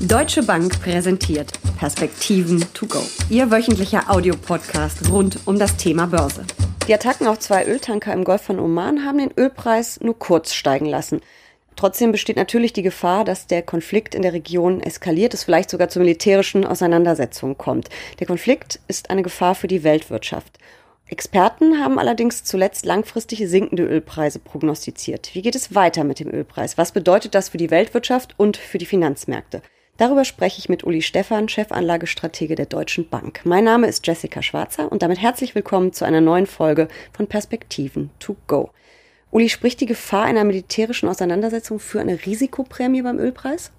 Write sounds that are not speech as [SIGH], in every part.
Deutsche Bank präsentiert Perspektiven to go. Ihr wöchentlicher Audiopodcast rund um das Thema Börse. Die Attacken auf zwei Öltanker im Golf von Oman haben den Ölpreis nur kurz steigen lassen. Trotzdem besteht natürlich die Gefahr, dass der Konflikt in der Region eskaliert, es vielleicht sogar zu militärischen Auseinandersetzungen kommt. Der Konflikt ist eine Gefahr für die Weltwirtschaft. Experten haben allerdings zuletzt langfristig sinkende Ölpreise prognostiziert. Wie geht es weiter mit dem Ölpreis? Was bedeutet das für die Weltwirtschaft und für die Finanzmärkte? Darüber spreche ich mit Uli Stephan, Chefanlagestratege der Deutschen Bank. Mein Name ist Jessica Schwarzer und damit herzlich willkommen zu einer neuen Folge von Perspektiven to go. Uli, spricht die Gefahr einer militärischen Auseinandersetzung für eine Risikoprämie beim Ölpreis?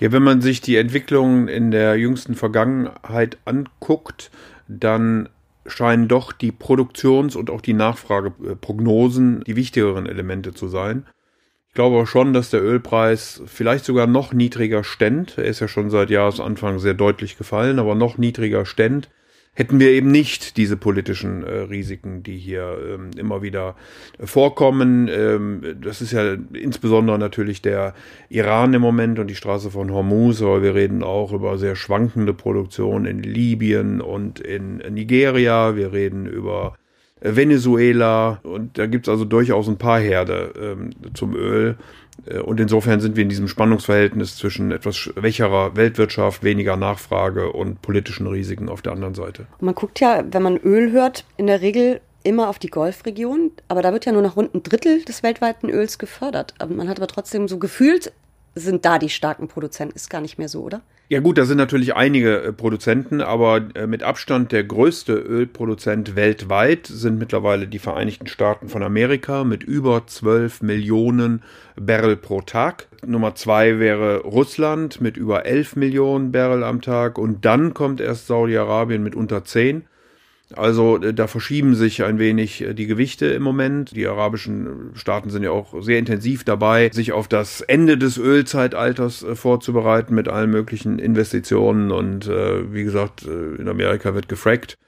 Ja, wenn man sich die Entwicklungen in der jüngsten Vergangenheit anguckt, dann scheinen doch die Produktions- und auch die Nachfrageprognosen die wichtigeren Elemente zu sein. Ich glaube schon, dass der Ölpreis vielleicht sogar noch niedriger ständ. Er ist ja schon seit Jahresanfang sehr deutlich gefallen, aber noch niedriger ständ hätten wir eben nicht diese politischen äh, Risiken, die hier ähm, immer wieder vorkommen. Ähm, das ist ja insbesondere natürlich der Iran im Moment und die Straße von Hormuz, aber wir reden auch über sehr schwankende Produktion in Libyen und in Nigeria. Wir reden über Venezuela und da gibt's also durchaus ein paar Herde ähm, zum Öl. Äh, und insofern sind wir in diesem Spannungsverhältnis zwischen etwas schwächerer Weltwirtschaft, weniger Nachfrage und politischen Risiken auf der anderen Seite. Man guckt ja, wenn man Öl hört, in der Regel immer auf die Golfregion, aber da wird ja nur noch rund ein Drittel des weltweiten Öls gefördert. Man hat aber trotzdem so gefühlt, sind da die starken Produzenten. Ist gar nicht mehr so, oder? Ja gut, da sind natürlich einige äh, Produzenten, aber äh, mit Abstand der größte Ölproduzent weltweit sind mittlerweile die Vereinigten Staaten von Amerika mit über 12 Millionen Barrel pro Tag. Nummer zwei wäre Russland mit über 11 Millionen Barrel am Tag und dann kommt erst Saudi-Arabien mit unter 10. Also äh, da verschieben sich ein wenig äh, die Gewichte im Moment. Die arabischen Staaten sind ja auch sehr intensiv dabei, sich auf das Ende des Ölzeitalters äh, vorzubereiten mit allen möglichen Investitionen. Und äh, wie gesagt, in Amerika wird gefrackt.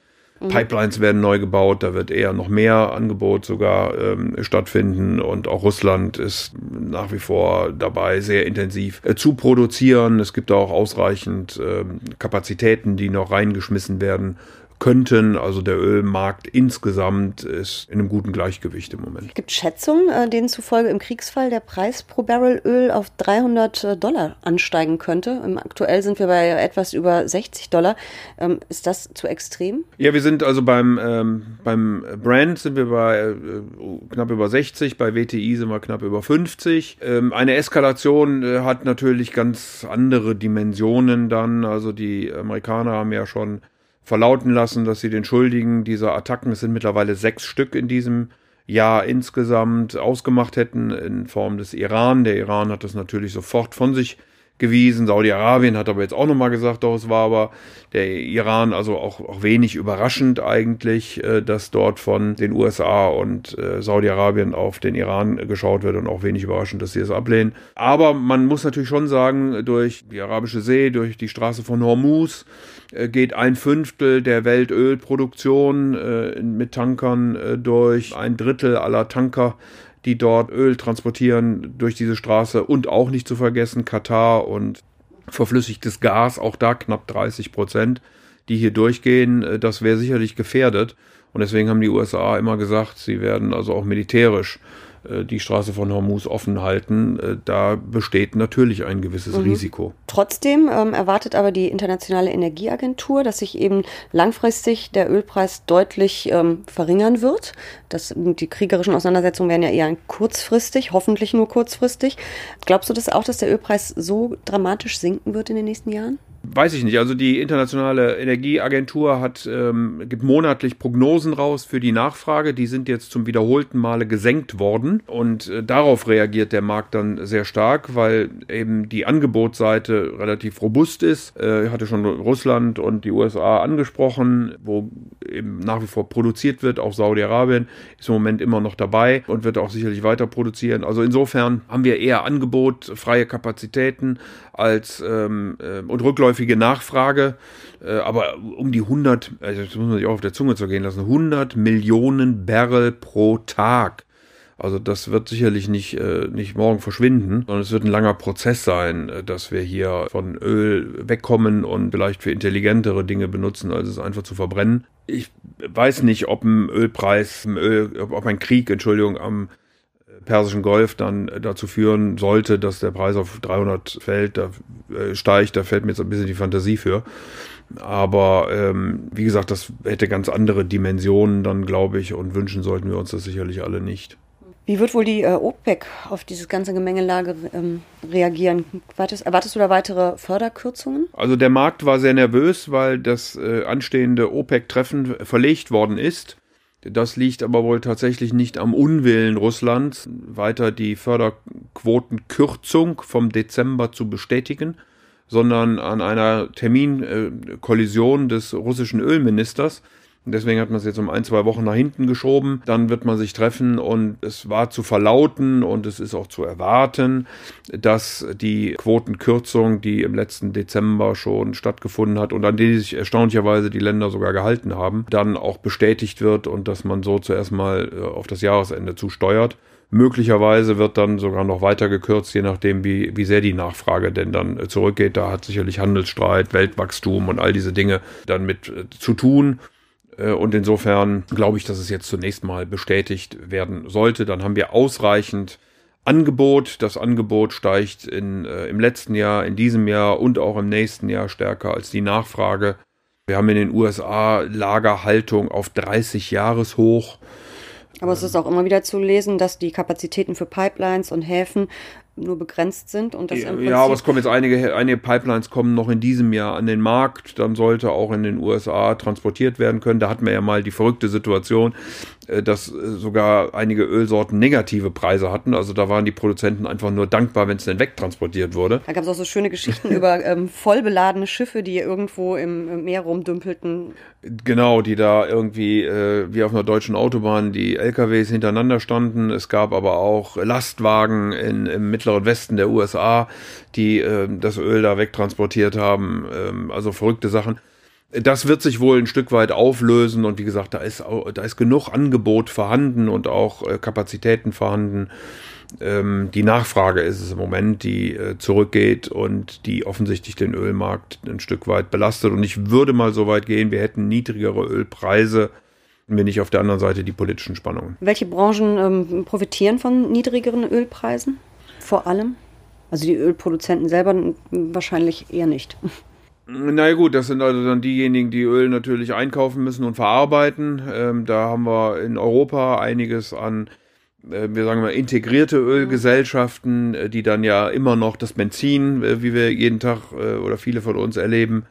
Mhm. Pipelines werden neu gebaut, da wird eher noch mehr Angebot sogar ähm, stattfinden und auch Russland ist nach wie vor dabei, sehr intensiv äh, zu produzieren. Es gibt auch ausreichend äh, Kapazitäten, die noch reingeschmissen werden könnten. Also der Ölmarkt insgesamt ist in einem guten Gleichgewicht im Moment. Es gibt Schätzungen, äh, denen zufolge im Kriegsfall der Preis pro Barrel Öl auf 300 äh, Dollar ansteigen könnte. Aktuell sind wir bei etwas über 60 Dollar. Ähm, ist das zu extrem? Ja, wir sind also beim, ähm, beim Brand sind wir bei äh, knapp über 60, bei WTI sind wir knapp über 50. Ähm, eine Eskalation äh, hat natürlich ganz andere Dimensionen dann. Also die Amerikaner haben ja schon verlauten lassen, dass sie den Schuldigen dieser Attacken, es sind mittlerweile sechs Stück in diesem Jahr insgesamt ausgemacht hätten in Form des Iran. Der Iran hat das natürlich sofort von sich gewiesen. Saudi-Arabien hat aber jetzt auch nochmal gesagt, doch es war aber der Iran, also auch, auch wenig überraschend eigentlich, äh, dass dort von den USA und äh, Saudi-Arabien auf den Iran geschaut wird und auch wenig überraschend, dass sie es ablehnen. Aber man muss natürlich schon sagen, durch die Arabische See, durch die Straße von Hormuz, äh, geht ein Fünftel der Weltölproduktion mit Tankern durch, ein Drittel aller Tanker die dort Öl transportieren durch diese Straße und auch nicht zu vergessen Katar und verflüssigtes Gas, auch da knapp 30 Prozent, die hier durchgehen. Äh, das wäre sicherlich gefährdet. Und deswegen haben die USA immer gesagt, sie werden also auch militärisch die Straße von Hormuz offen halten, äh, da besteht natürlich ein gewisses mhm. Risiko. Trotzdem ähm, erwartet aber die Internationale Energieagentur, dass sich eben langfristig der Ölpreis deutlich ähm, verringern wird. Das, die kriegerischen Auseinandersetzungen werden ja eher kurzfristig, hoffentlich nur kurzfristig. Glaubst du das auch, dass der Ölpreis so dramatisch sinken wird in den nächsten Jahren? Weiß ich nicht. Also die internationale Energieagentur hat ähm, gibt monatlich Prognosen raus für die Nachfrage. Die sind jetzt zum wiederholten Male gesenkt worden und äh, darauf reagiert der Markt dann sehr stark, weil eben die Angebotsseite relativ robust ist. Äh, ich hatte schon Russland und die USA angesprochen, wo eben nach wie vor produziert wird. Auch Saudi-Arabien ist im Moment immer noch dabei und wird auch sicherlich weiter produzieren. Also insofern haben wir eher Angebot, freie Kapazitäten als ähm, äh, und rückläufige Nachfrage. Äh, aber um die 100, also das muss man sich auch auf der Zunge zergehen lassen, 100 Millionen Barrel pro Tag Also das wird sicherlich nicht, äh, nicht morgen verschwinden, sondern es wird ein langer Prozess sein, äh, dass wir hier von Öl wegkommen und vielleicht für intelligentere Dinge benutzen, als es einfach zu verbrennen. Ich weiß nicht, ob ein Ölpreis, ein Öl, ob ein Krieg, Entschuldigung, am Persischen Golf dann dazu führen sollte, dass der Preis auf 300 fällt, da äh, steigt, da fällt mir jetzt ein bisschen die Fantasie für. Aber ähm, wie gesagt, das hätte ganz andere Dimensionen dann, glaube ich, und wünschen sollten wir uns das sicherlich alle nicht. Wie wird wohl die äh, OPEC auf dieses ganze Gemengelage ähm, reagieren? Wartest, erwartest du da weitere Förderkürzungen? Also der Markt war sehr nervös, weil das äh, anstehende OPEC-Treffen verlegt worden ist. Das liegt aber wohl tatsächlich nicht am Unwillen Russlands, weiter die Förderquotenkürzung vom Dezember zu bestätigen, sondern an einer Terminkollision des russischen Ölministers. Deswegen hat man es jetzt um ein, zwei Wochen nach hinten geschoben. Dann wird man sich treffen und es war zu verlauten und es ist auch zu erwarten, dass die Quotenkürzung, die im letzten Dezember schon stattgefunden hat und an die sich erstaunlicherweise die Länder sogar gehalten haben, dann auch bestätigt wird und dass man so zuerst mal äh, auf das Jahresende zusteuert. Möglicherweise wird dann sogar noch weiter gekürzt, je nachdem, wie, wie sehr die Nachfrage denn dann äh, zurückgeht. Da hat sicherlich Handelsstreit, Weltwachstum und all diese Dinge dann mit äh, zu tun. Äh, und insofern glaube ich, dass es jetzt zunächst mal bestätigt werden sollte. Dann haben wir ausreichend Angebot. Das Angebot steigt in, äh, im letzten Jahr, in diesem Jahr und auch im nächsten Jahr stärker als die Nachfrage. Wir haben in den USA Lagerhaltung auf 30 Jahreshoch. Aber es ist auch immer wieder zu lesen, dass die Kapazitäten für Pipelines und Häfen nur begrenzt sind und das ja, ja, aber es kommen jetzt einige, einige Pipelines kommen noch in diesem Jahr an den Markt, dann sollte auch in den USA transportiert werden können. Da hatten wir ja mal die verrückte Situation, äh, dass äh, sogar einige Ölsorten negative Preise hatten. Also da waren die Produzenten einfach nur dankbar, wenn es denn wegtransportiert wurde. Da gab es auch so schöne Geschichten über [LAUGHS] ähm, vollbeladene Schiffe, die irgendwo im Meer rumdümpelten. Genau, die da irgendwie äh, wie auf einer deutschen Autobahn die LKWs hintereinander standen. Es gab aber auch Lastwagen in, im mittleren Westen der USA, die äh, das Öl da wegtransportiert haben. Ähm, also verrückte Sachen. Das wird sich wohl ein Stück weit auflösen und wie gesagt, da ist, da ist genug Angebot vorhanden und auch äh, Kapazitäten vorhanden. Ähm, die Nachfrage ist es im Moment, die äh, zurückgeht und die offensichtlich den Ölmarkt ein Stück weit belastet. Und ich würde mal so weit gehen, wir hätten niedrigere Ölpreise, wenn nicht auf der anderen Seite die politischen Spannungen. Welche Branchen ähm, profitieren von niedrigeren Ölpreisen? Vor allem? Also die Ölproduzenten selber wahrscheinlich eher nicht. [LAUGHS] Na ja, gut, das sind also dann diejenigen, die Öl natürlich einkaufen müssen und verarbeiten. Ähm, da haben wir in Europa einiges an, äh, wir sagen mal, integrierte Ölgesellschaften, äh, die dann ja immer noch das Benzin, äh, wie wir jeden Tag äh, oder viele von uns erleben,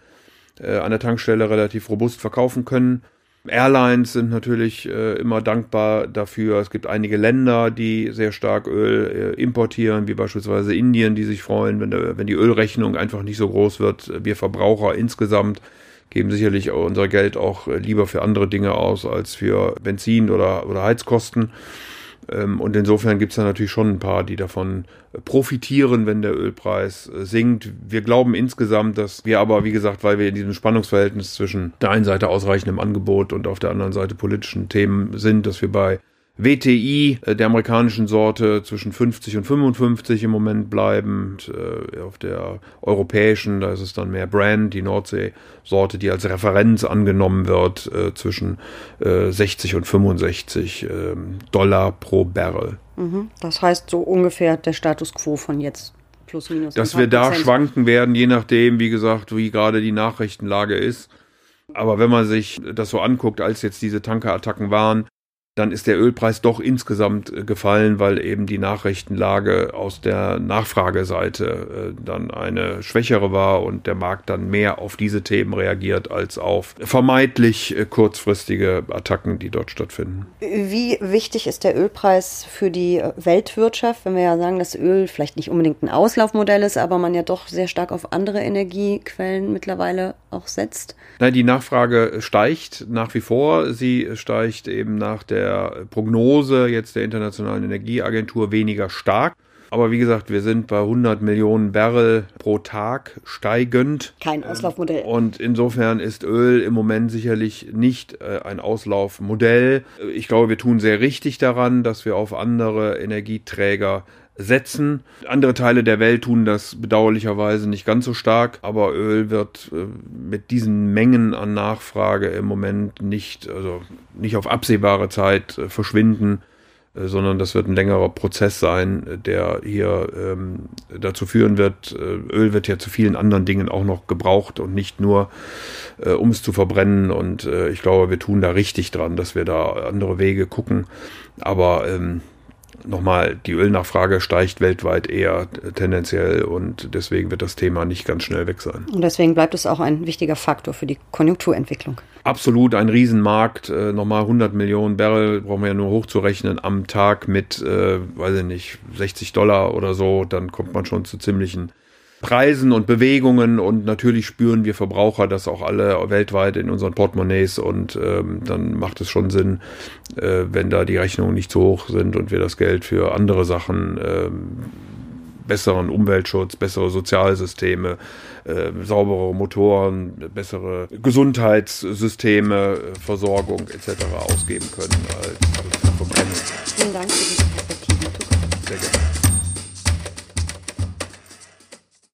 äh, an der Tankstelle relativ robust verkaufen können. Airlines sind natürlich äh, immer dankbar dafür. Es gibt einige Länder, die sehr stark Öl äh, importieren, wie beispielsweise Indien, die sich freuen, wenn, der, wenn die Ölrechnung einfach nicht so groß wird. Wir Verbraucher insgesamt geben sicherlich unser Geld auch äh, lieber für andere Dinge aus als für Benzin oder, oder Heizkosten. Ähm, und insofern gibt es da natürlich schon ein paar, die davon äh, profitieren, wenn der Ölpreis äh, sinkt. Wir glauben insgesamt, dass wir aber, wie gesagt, weil wir in diesem Spannungsverhältnis zwischen der einen Seite ausreichendem Angebot und auf der anderen Seite politischen Themen sind, dass wir bei WTI äh, der amerikanischen Sorte zwischen 50 und 55 im Moment bleiben. Äh, auf der europäischen, da ist es dann mehr Brand, die Nordsee-Sorte, die als Referenz angenommen wird, äh, zwischen 60 und 65 ähm, Dollar pro Barrel. Mhm. Das heißt so ungefähr der Status quo von jetzt. Plus, minus. Dass wir da schwanken werden, je nachdem, wie gesagt, wie gerade die Nachrichtenlage ist. Aber wenn man sich das so anguckt, als jetzt diese Tankerattacken waren, dann ist der Ölpreis doch insgesamt äh, gefallen, weil eben die Nachrichtenlage aus der Nachfrageseite äh, dann eine schwächere war und der Markt dann mehr auf diese Themen reagiert als auf vermeintlich äh, kurzfristige Attacken, die dort stattfinden. Wie wichtig ist der Ölpreis für die Weltwirtschaft, wenn wir ja sagen, dass Öl vielleicht nicht unbedingt ein Auslaufmodell ist, aber man ja doch sehr stark auf andere Energiequellen mittlerweile auch setzt? Nein, die Nachfrage steigt nach wie vor. Sie steigt eben nach der Prognose jetzt der Internationalen Energieagentur weniger stark. Aber wie gesagt, wir sind bei 100 Millionen Barrel pro Tag steigend. Kein Auslaufmodell. Und insofern ist Öl im Moment sicherlich nicht äh, ein Auslaufmodell. Ich glaube, wir tun sehr richtig daran, dass wir auf andere Energieträger setzen. Andere Teile der Welt tun das bedauerlicherweise nicht ganz so stark, aber Öl wird äh, mit diesen Mengen an Nachfrage im Moment nicht, also nicht auf absehbare Zeit äh, verschwinden, äh, sondern das wird ein längerer Prozess sein, der hier ähm, dazu führen wird, Öl wird ja zu vielen anderen Dingen auch noch gebraucht und nicht nur, um es zu verbrennen. Und ich glaube, wir tun da richtig dran, dass wir da andere Wege gucken. Aber ähm, nochmal, die Ölnachfrage steigt weltweit eher tendenziell und deswegen wird das Thema nicht ganz schnell weg sein. Und deswegen bleibt es auch ein wichtiger Faktor für die Konjunkturentwicklung. Absolut ein Riesenmarkt. Äh, nochmal 100 Millionen Barrel brauchen wir ja nur hochzurechnen am Tag mit, äh, weiß ich nicht, 60 Dollar oder so. Dann kommt man schon zu ziemlichen Preisen und Bewegungen und natürlich spüren wir Verbraucher das auch alle weltweit in unseren Portemonnaies und ähm, dann macht es schon Sinn, äh, wenn da die Rechnungen nicht zu hoch sind und wir das Geld für andere Sachen, äh, besseren Umweltschutz, bessere Sozialsysteme, äh, saubere Motoren, bessere Gesundheitssysteme, Versorgung etc. ausgeben können als, als Verbrennung. Vielen Dank für diese Perspektive. Sehr gerne.